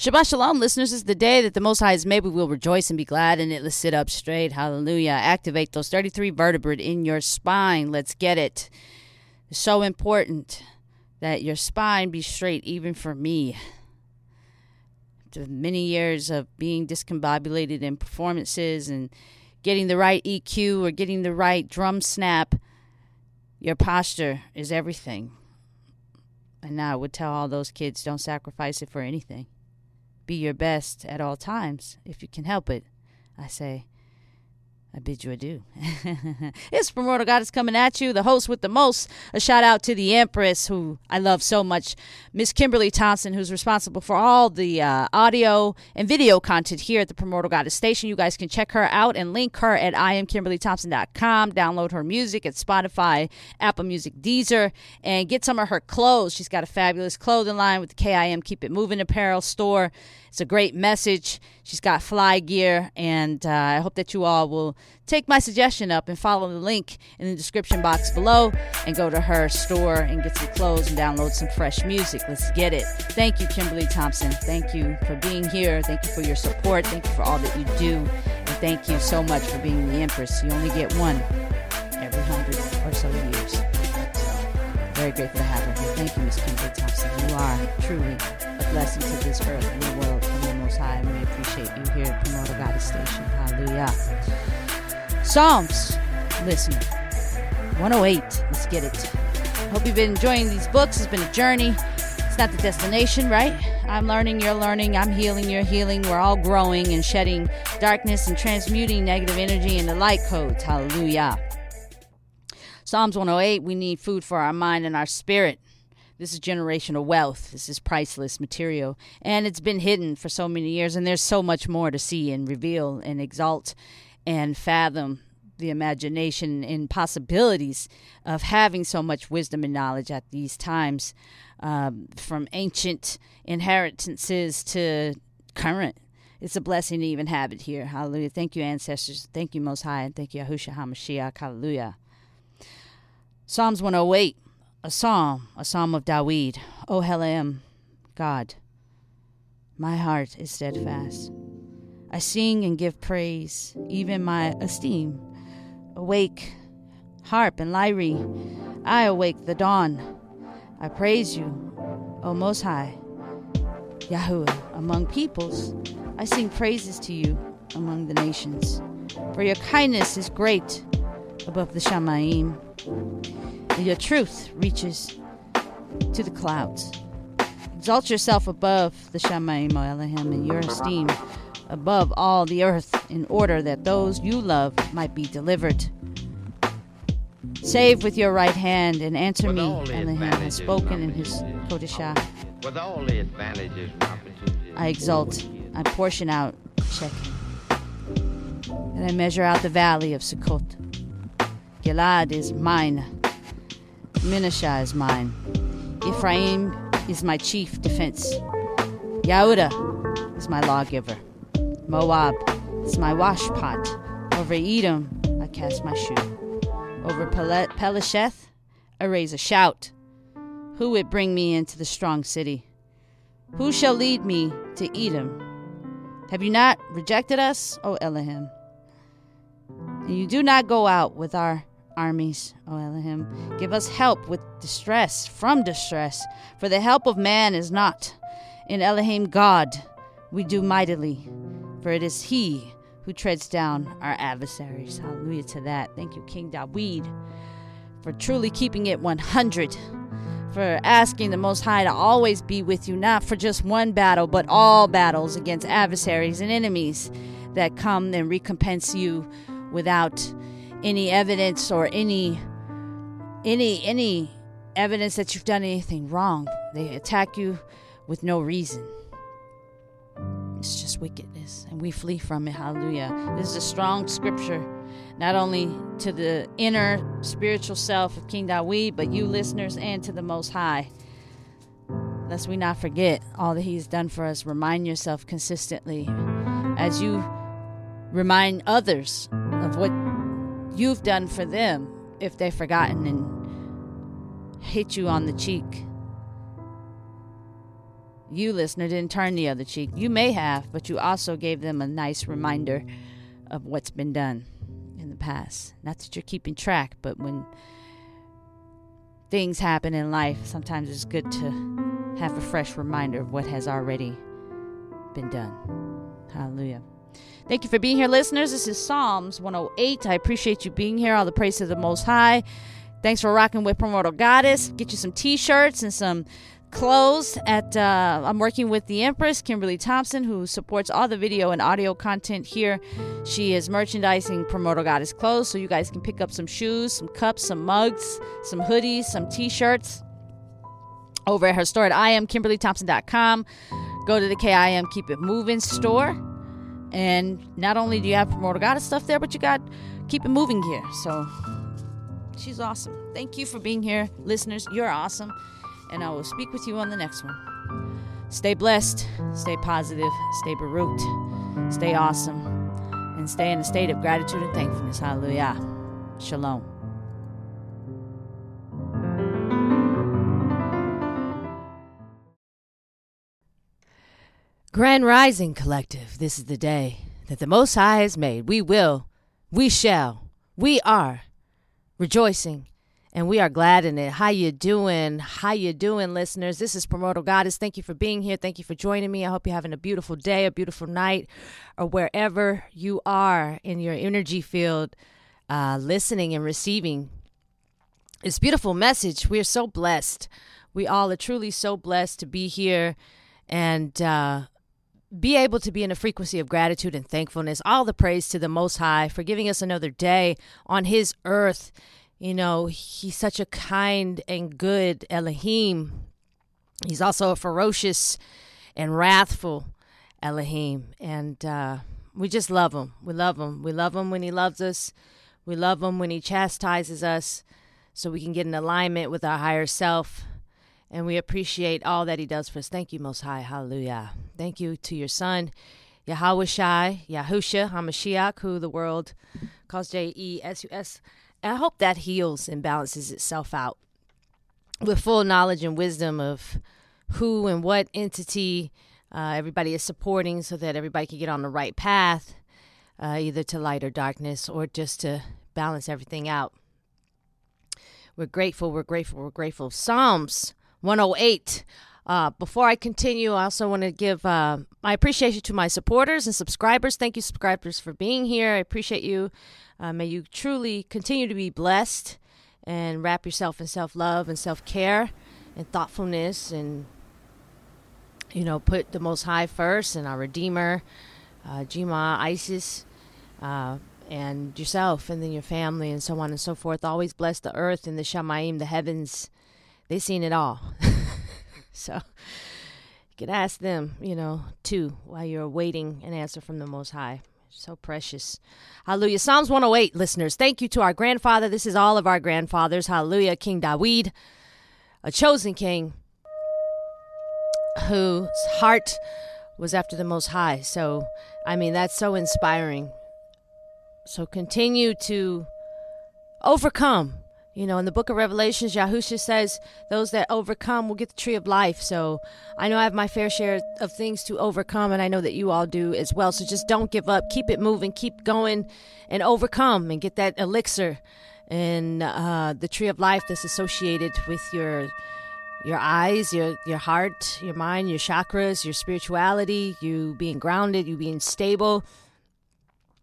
Shabbat Shalom, listeners. Is the day that the Most High has made. We will rejoice and be glad in it. Let's sit up straight. Hallelujah. Activate those 33 vertebrae in your spine. Let's get it. It's so important that your spine be straight, even for me. After many years of being discombobulated in performances and getting the right EQ or getting the right drum snap, your posture is everything. And now I would tell all those kids don't sacrifice it for anything. Be your best at all times if you can help it. I say, I bid you adieu. it's Primordial Goddess coming at you, the host with the most. A shout out to the Empress, who I love so much, Miss Kimberly Thompson, who's responsible for all the uh, audio and video content here at the Primordial Goddess Station. You guys can check her out and link her at imkimberlythompson.com. Download her music at Spotify, Apple Music, Deezer, and get some of her clothes. She's got a fabulous clothing line with the KIM Keep It Moving apparel store. It's a great message. She's got fly gear, and uh, I hope that you all will take my suggestion up and follow the link in the description box below and go to her store and get some clothes and download some fresh music. Let's get it. Thank you, Kimberly Thompson. Thank you for being here. Thank you for your support. Thank you for all that you do. And thank you so much for being the Empress. You only get one every hundred or so years. Very grateful to have her here. Thank you, Miss Kimberly Thompson. You are truly a blessing to this earth Psalms, listener. 108. Let's get it. Hope you've been enjoying these books. It's been a journey. It's not the destination, right? I'm learning, you're learning, I'm healing, you're healing. We're all growing and shedding darkness and transmuting negative energy into light codes. Hallelujah. Psalms 108 we need food for our mind and our spirit. This is generational wealth. This is priceless material. And it's been hidden for so many years. And there's so much more to see and reveal and exalt and fathom the imagination and possibilities of having so much wisdom and knowledge at these times, um, from ancient inheritances to current. It's a blessing to even have it here. Hallelujah. Thank you, ancestors. Thank you, Most High. And thank you, Yahushua HaMashiach. Hallelujah. Psalms 108, a psalm, a psalm of Dawid. O Elohim, God, my heart is steadfast. I sing and give praise, even my esteem. Awake, harp and lyre, I awake the dawn. I praise you, O Most High, Yahuwah, among peoples. I sing praises to you among the nations. For your kindness is great above the Shamaim and your truth reaches to the clouds. Exalt yourself above the Shamaim O Elohim in your esteem above all the earth in order that those you love might be delivered. Save with your right hand and answer With me, Elohim has spoken in his Kodeshah. With all the advantages and opportunities. I exult, I portion out Shechem. And I measure out the valley of Sukkot. Gilad is mine. Menashah is mine. Ephraim is my chief defense. Yehuda is my lawgiver. Moab is my washpot. Over Edom I cast my shoe. Over Pelesheth I raise a shout. Who would bring me into the strong city? Who shall lead me to Edom? Have you not rejected us, O Elohim? And you do not go out with our armies, O Elohim. Give us help with distress, from distress, for the help of man is not. In Elohim God we do mightily, for it is He who treads down our adversaries. Hallelujah to that. Thank you, King Dawid, for truly keeping it 100 for asking the Most High to always be with you, not for just one battle, but all battles against adversaries and enemies that come and recompense you without any evidence or any any any evidence that you've done anything wrong. They attack you with no reason. It's just wickedness, and we flee from it. Hallelujah. This is a strong scripture, not only to the inner spiritual self of King Dawid, but you listeners and to the Most High. Lest we not forget all that He's done for us. Remind yourself consistently as you remind others of what you've done for them if they've forgotten and hit you on the cheek. You, listener, didn't turn the other cheek. You may have, but you also gave them a nice reminder of what's been done in the past. Not that you're keeping track, but when things happen in life, sometimes it's good to have a fresh reminder of what has already been done. Hallelujah. Thank you for being here, listeners. This is Psalms 108. I appreciate you being here. All the praise to the Most High. Thanks for rocking with Primordial Goddess. Get you some t shirts and some clothes at uh, i'm working with the empress kimberly thompson who supports all the video and audio content here. She is merchandising primordial goddess clothes so you guys can pick up some shoes some cups some mugs some hoodies some t-shirts over at her store at iamkimberlythompson.com go to the kim keep it moving store and not only do you have primordial goddess stuff there but you got keep it moving here so she's awesome. Thank you for being here listeners. You're awesome and I will speak with you on the next one. Stay blessed, stay positive, stay Baruch, stay awesome, and stay in a state of gratitude and thankfulness. Hallelujah. Shalom. Grand Rising Collective, this is the day that the Most High has made. We will, we shall, we are rejoicing and we are glad in it. How you doing? How you doing, listeners? This is Primordial Goddess. Thank you for being here. Thank you for joining me. I hope you're having a beautiful day, a beautiful night, or wherever you are in your energy field, uh, listening and receiving this beautiful message. We are so blessed. We all are truly so blessed to be here and uh, be able to be in a frequency of gratitude and thankfulness. All the praise to the Most High for giving us another day on His earth you know, he's such a kind and good Elohim. He's also a ferocious and wrathful Elohim. And uh, we just love him. We love him. We love him when he loves us. We love him when he chastises us so we can get in alignment with our higher self. And we appreciate all that he does for us. Thank you, Most High. Hallelujah. Thank you to your son, Yahweh Shai, Yahusha, HaMashiach, who the world calls J E S U S. I hope that heals and balances itself out with full knowledge and wisdom of who and what entity uh, everybody is supporting so that everybody can get on the right path, uh, either to light or darkness, or just to balance everything out. We're grateful, we're grateful, we're grateful. Psalms 108. Uh, before I continue, I also want to give uh, my appreciation to my supporters and subscribers. Thank you, subscribers, for being here. I appreciate you. Uh, may you truly continue to be blessed and wrap yourself in self love and self care and thoughtfulness and, you know, put the Most High first and our Redeemer, uh, Jima, Isis, uh, and yourself and then your family and so on and so forth. Always bless the earth and the Shamaim, the heavens. They've seen it all. so you can ask them, you know, too, while you're awaiting an answer from the Most High. So precious. Hallelujah. Psalms 108, listeners. Thank you to our grandfather. This is all of our grandfathers. Hallelujah. King Dawid, a chosen king whose heart was after the Most High. So, I mean, that's so inspiring. So continue to overcome you know, in the book of Revelations, Yahusha says, Those that overcome will get the tree of life. So I know I have my fair share of things to overcome, and I know that you all do as well. So just don't give up. Keep it moving. Keep going and overcome and get that elixir and uh, the tree of life that's associated with your your eyes, your your heart, your mind, your chakras, your spirituality, you being grounded, you being stable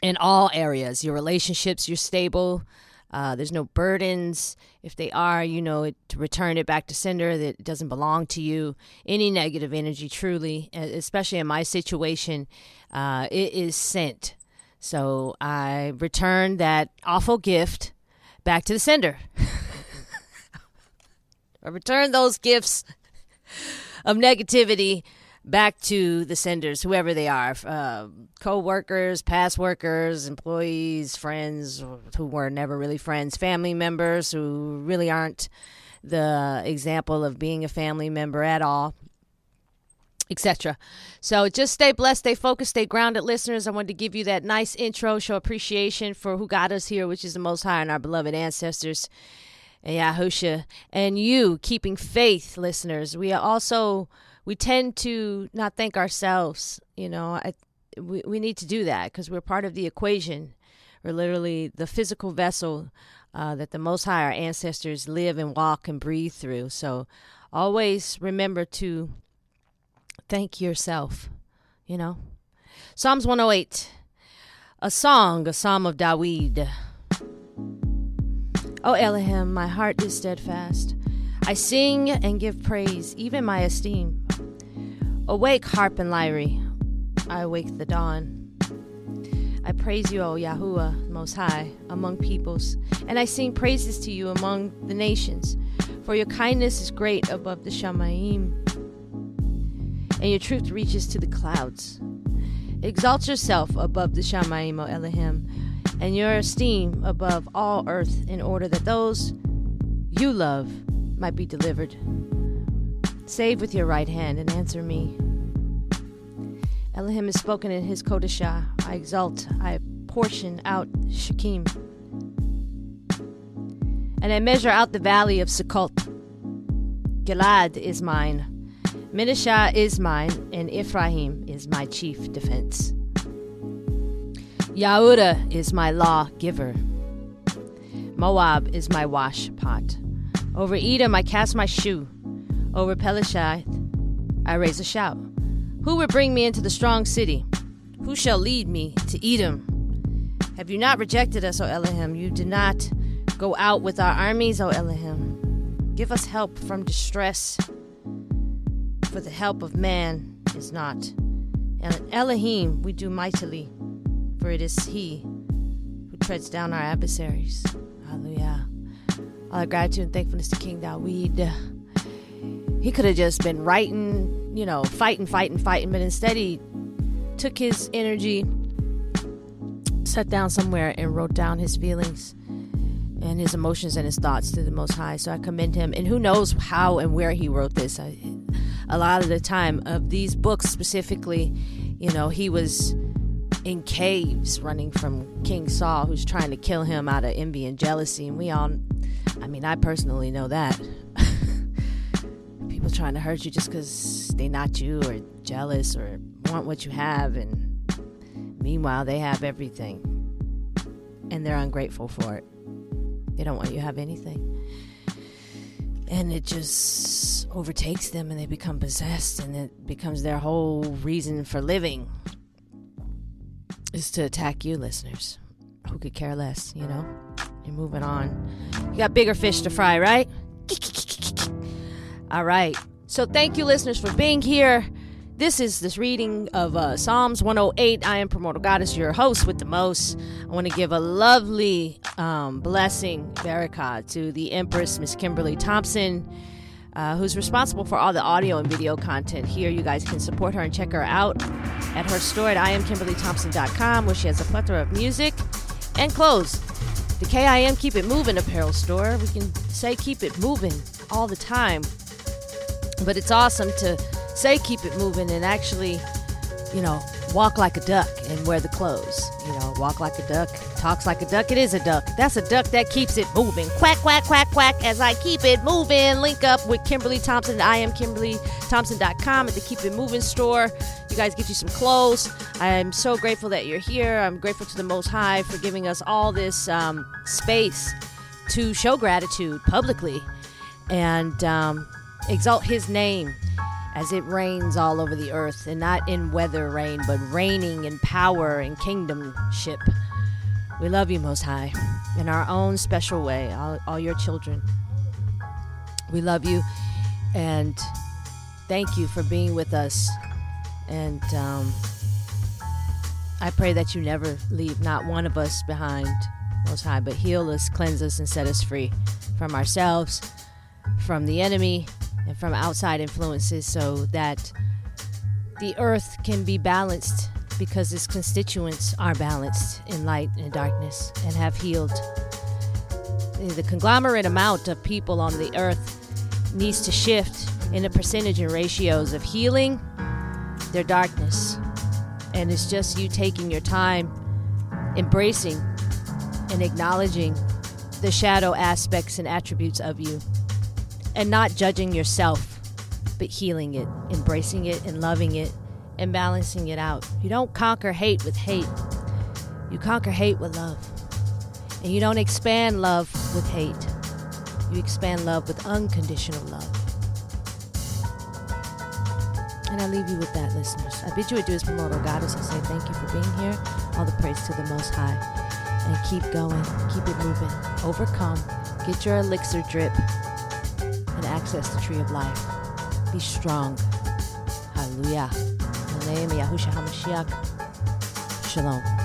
in all areas. Your relationships, you're stable uh, there's no burdens. If they are, you know, it, to return it back to sender that doesn't belong to you. Any negative energy, truly, especially in my situation, uh, it is sent. So I return that awful gift back to the sender. I return those gifts of negativity back to the senders, whoever they are, uh, co-workers, past workers, employees, friends who were never really friends, family members who really aren't the example of being a family member at all, etc. So just stay blessed, stay focused, stay grounded, listeners. I wanted to give you that nice intro, show appreciation for who got us here, which is the Most High and our beloved ancestors. Yahusha, and you keeping faith, listeners. We are also we tend to not thank ourselves. You know, I, we, we need to do that because we're part of the equation. We're literally the physical vessel uh, that the Most High, our ancestors, live and walk and breathe through. So always remember to thank yourself, you know. Psalms 108, a song, a psalm of Dawid. O Elohim, my heart is steadfast. I sing and give praise, even my esteem. Awake, harp and lyre. I awake the dawn. I praise you, O Yahuwah, Most High, among peoples, and I sing praises to you among the nations. For your kindness is great above the Shamaim, and your truth reaches to the clouds. Exalt yourself above the Shamaim, O Elohim, and your esteem above all earth, in order that those you love might be delivered. Save with your right hand and answer me. Elohim has spoken in his Kodashah. I exult, I portion out Shechim. And I measure out the valley of Sukkot. Gilad is mine. Menashah is mine, and Ephraim is my chief defense. Yahuda is my law giver. Moab is my wash pot. Over Edom I cast my shoe. Over Pelishah I raise a shout. Who will bring me into the strong city? Who shall lead me to Edom? Have you not rejected us, O Elohim? You did not go out with our armies, O Elohim. Give us help from distress, for the help of man is not. And Elohim we do mightily, for it is He who treads down our adversaries. Our gratitude and thankfulness to King Dawid. He could have just been writing you know, fighting, fighting, fighting, but instead he took his energy, sat down somewhere, and wrote down his feelings and his emotions and his thoughts to the Most High. So I commend him. And who knows how and where he wrote this? I, a lot of the time, of these books specifically, you know, he was in caves running from King Saul, who's trying to kill him out of envy and jealousy. And we all, I mean, I personally know that. People trying to hurt you just because they not you or jealous or want what you have. And meanwhile they have everything. And they're ungrateful for it. They don't want you to have anything. And it just overtakes them and they become possessed and it becomes their whole reason for living is to attack you listeners who could care less you know you're moving on you got bigger fish to fry right all right so thank you, listeners, for being here. This is this reading of uh, Psalms 108. I am Primordial Goddess, your host with the most. I want to give a lovely um, blessing, barakah, to the Empress, Miss Kimberly Thompson, uh, who's responsible for all the audio and video content here. You guys can support her and check her out at her store at iamkimberlythompson.com, where she has a plethora of music and clothes. The KIM Keep It Moving apparel store. We can say keep it moving all the time but it's awesome to say keep it moving and actually, you know, walk like a duck and wear the clothes. You know, walk like a duck, talks like a duck. It is a duck. That's a duck that keeps it moving. Quack, quack, quack, quack as I keep it moving. Link up with Kimberly Thompson. I am KimberlyThompson.com at the Keep It Moving store. You guys get you some clothes. I'm so grateful that you're here. I'm grateful to the Most High for giving us all this um, space to show gratitude publicly. And, um, exalt his name as it rains all over the earth, and not in weather rain, but raining in power and kingdomship. We love you, Most High, in our own special way, all, all your children. We love you, and thank you for being with us. And um, I pray that you never leave not one of us behind, Most High, but heal us, cleanse us, and set us free from ourselves, from the enemy, and from outside influences so that the earth can be balanced because its constituents are balanced in light and darkness and have healed. The conglomerate amount of people on the earth needs to shift in the percentage and ratios of healing their darkness. And it's just you taking your time, embracing and acknowledging the shadow aspects and attributes of you and not judging yourself but healing it, embracing it, and loving it, and balancing it out. You don't conquer hate with hate, you conquer hate with love. And you don't expand love with hate, you expand love with unconditional love. And I leave you with that, listeners. I bid you adieu as Primordial Goddess I say thank you for being here. All the praise to the Most High. And keep going, keep it moving, overcome, get your elixir drip, access the tree of life. Be strong. Hallelujah. Name Yahushua HaMashiach. Shalom.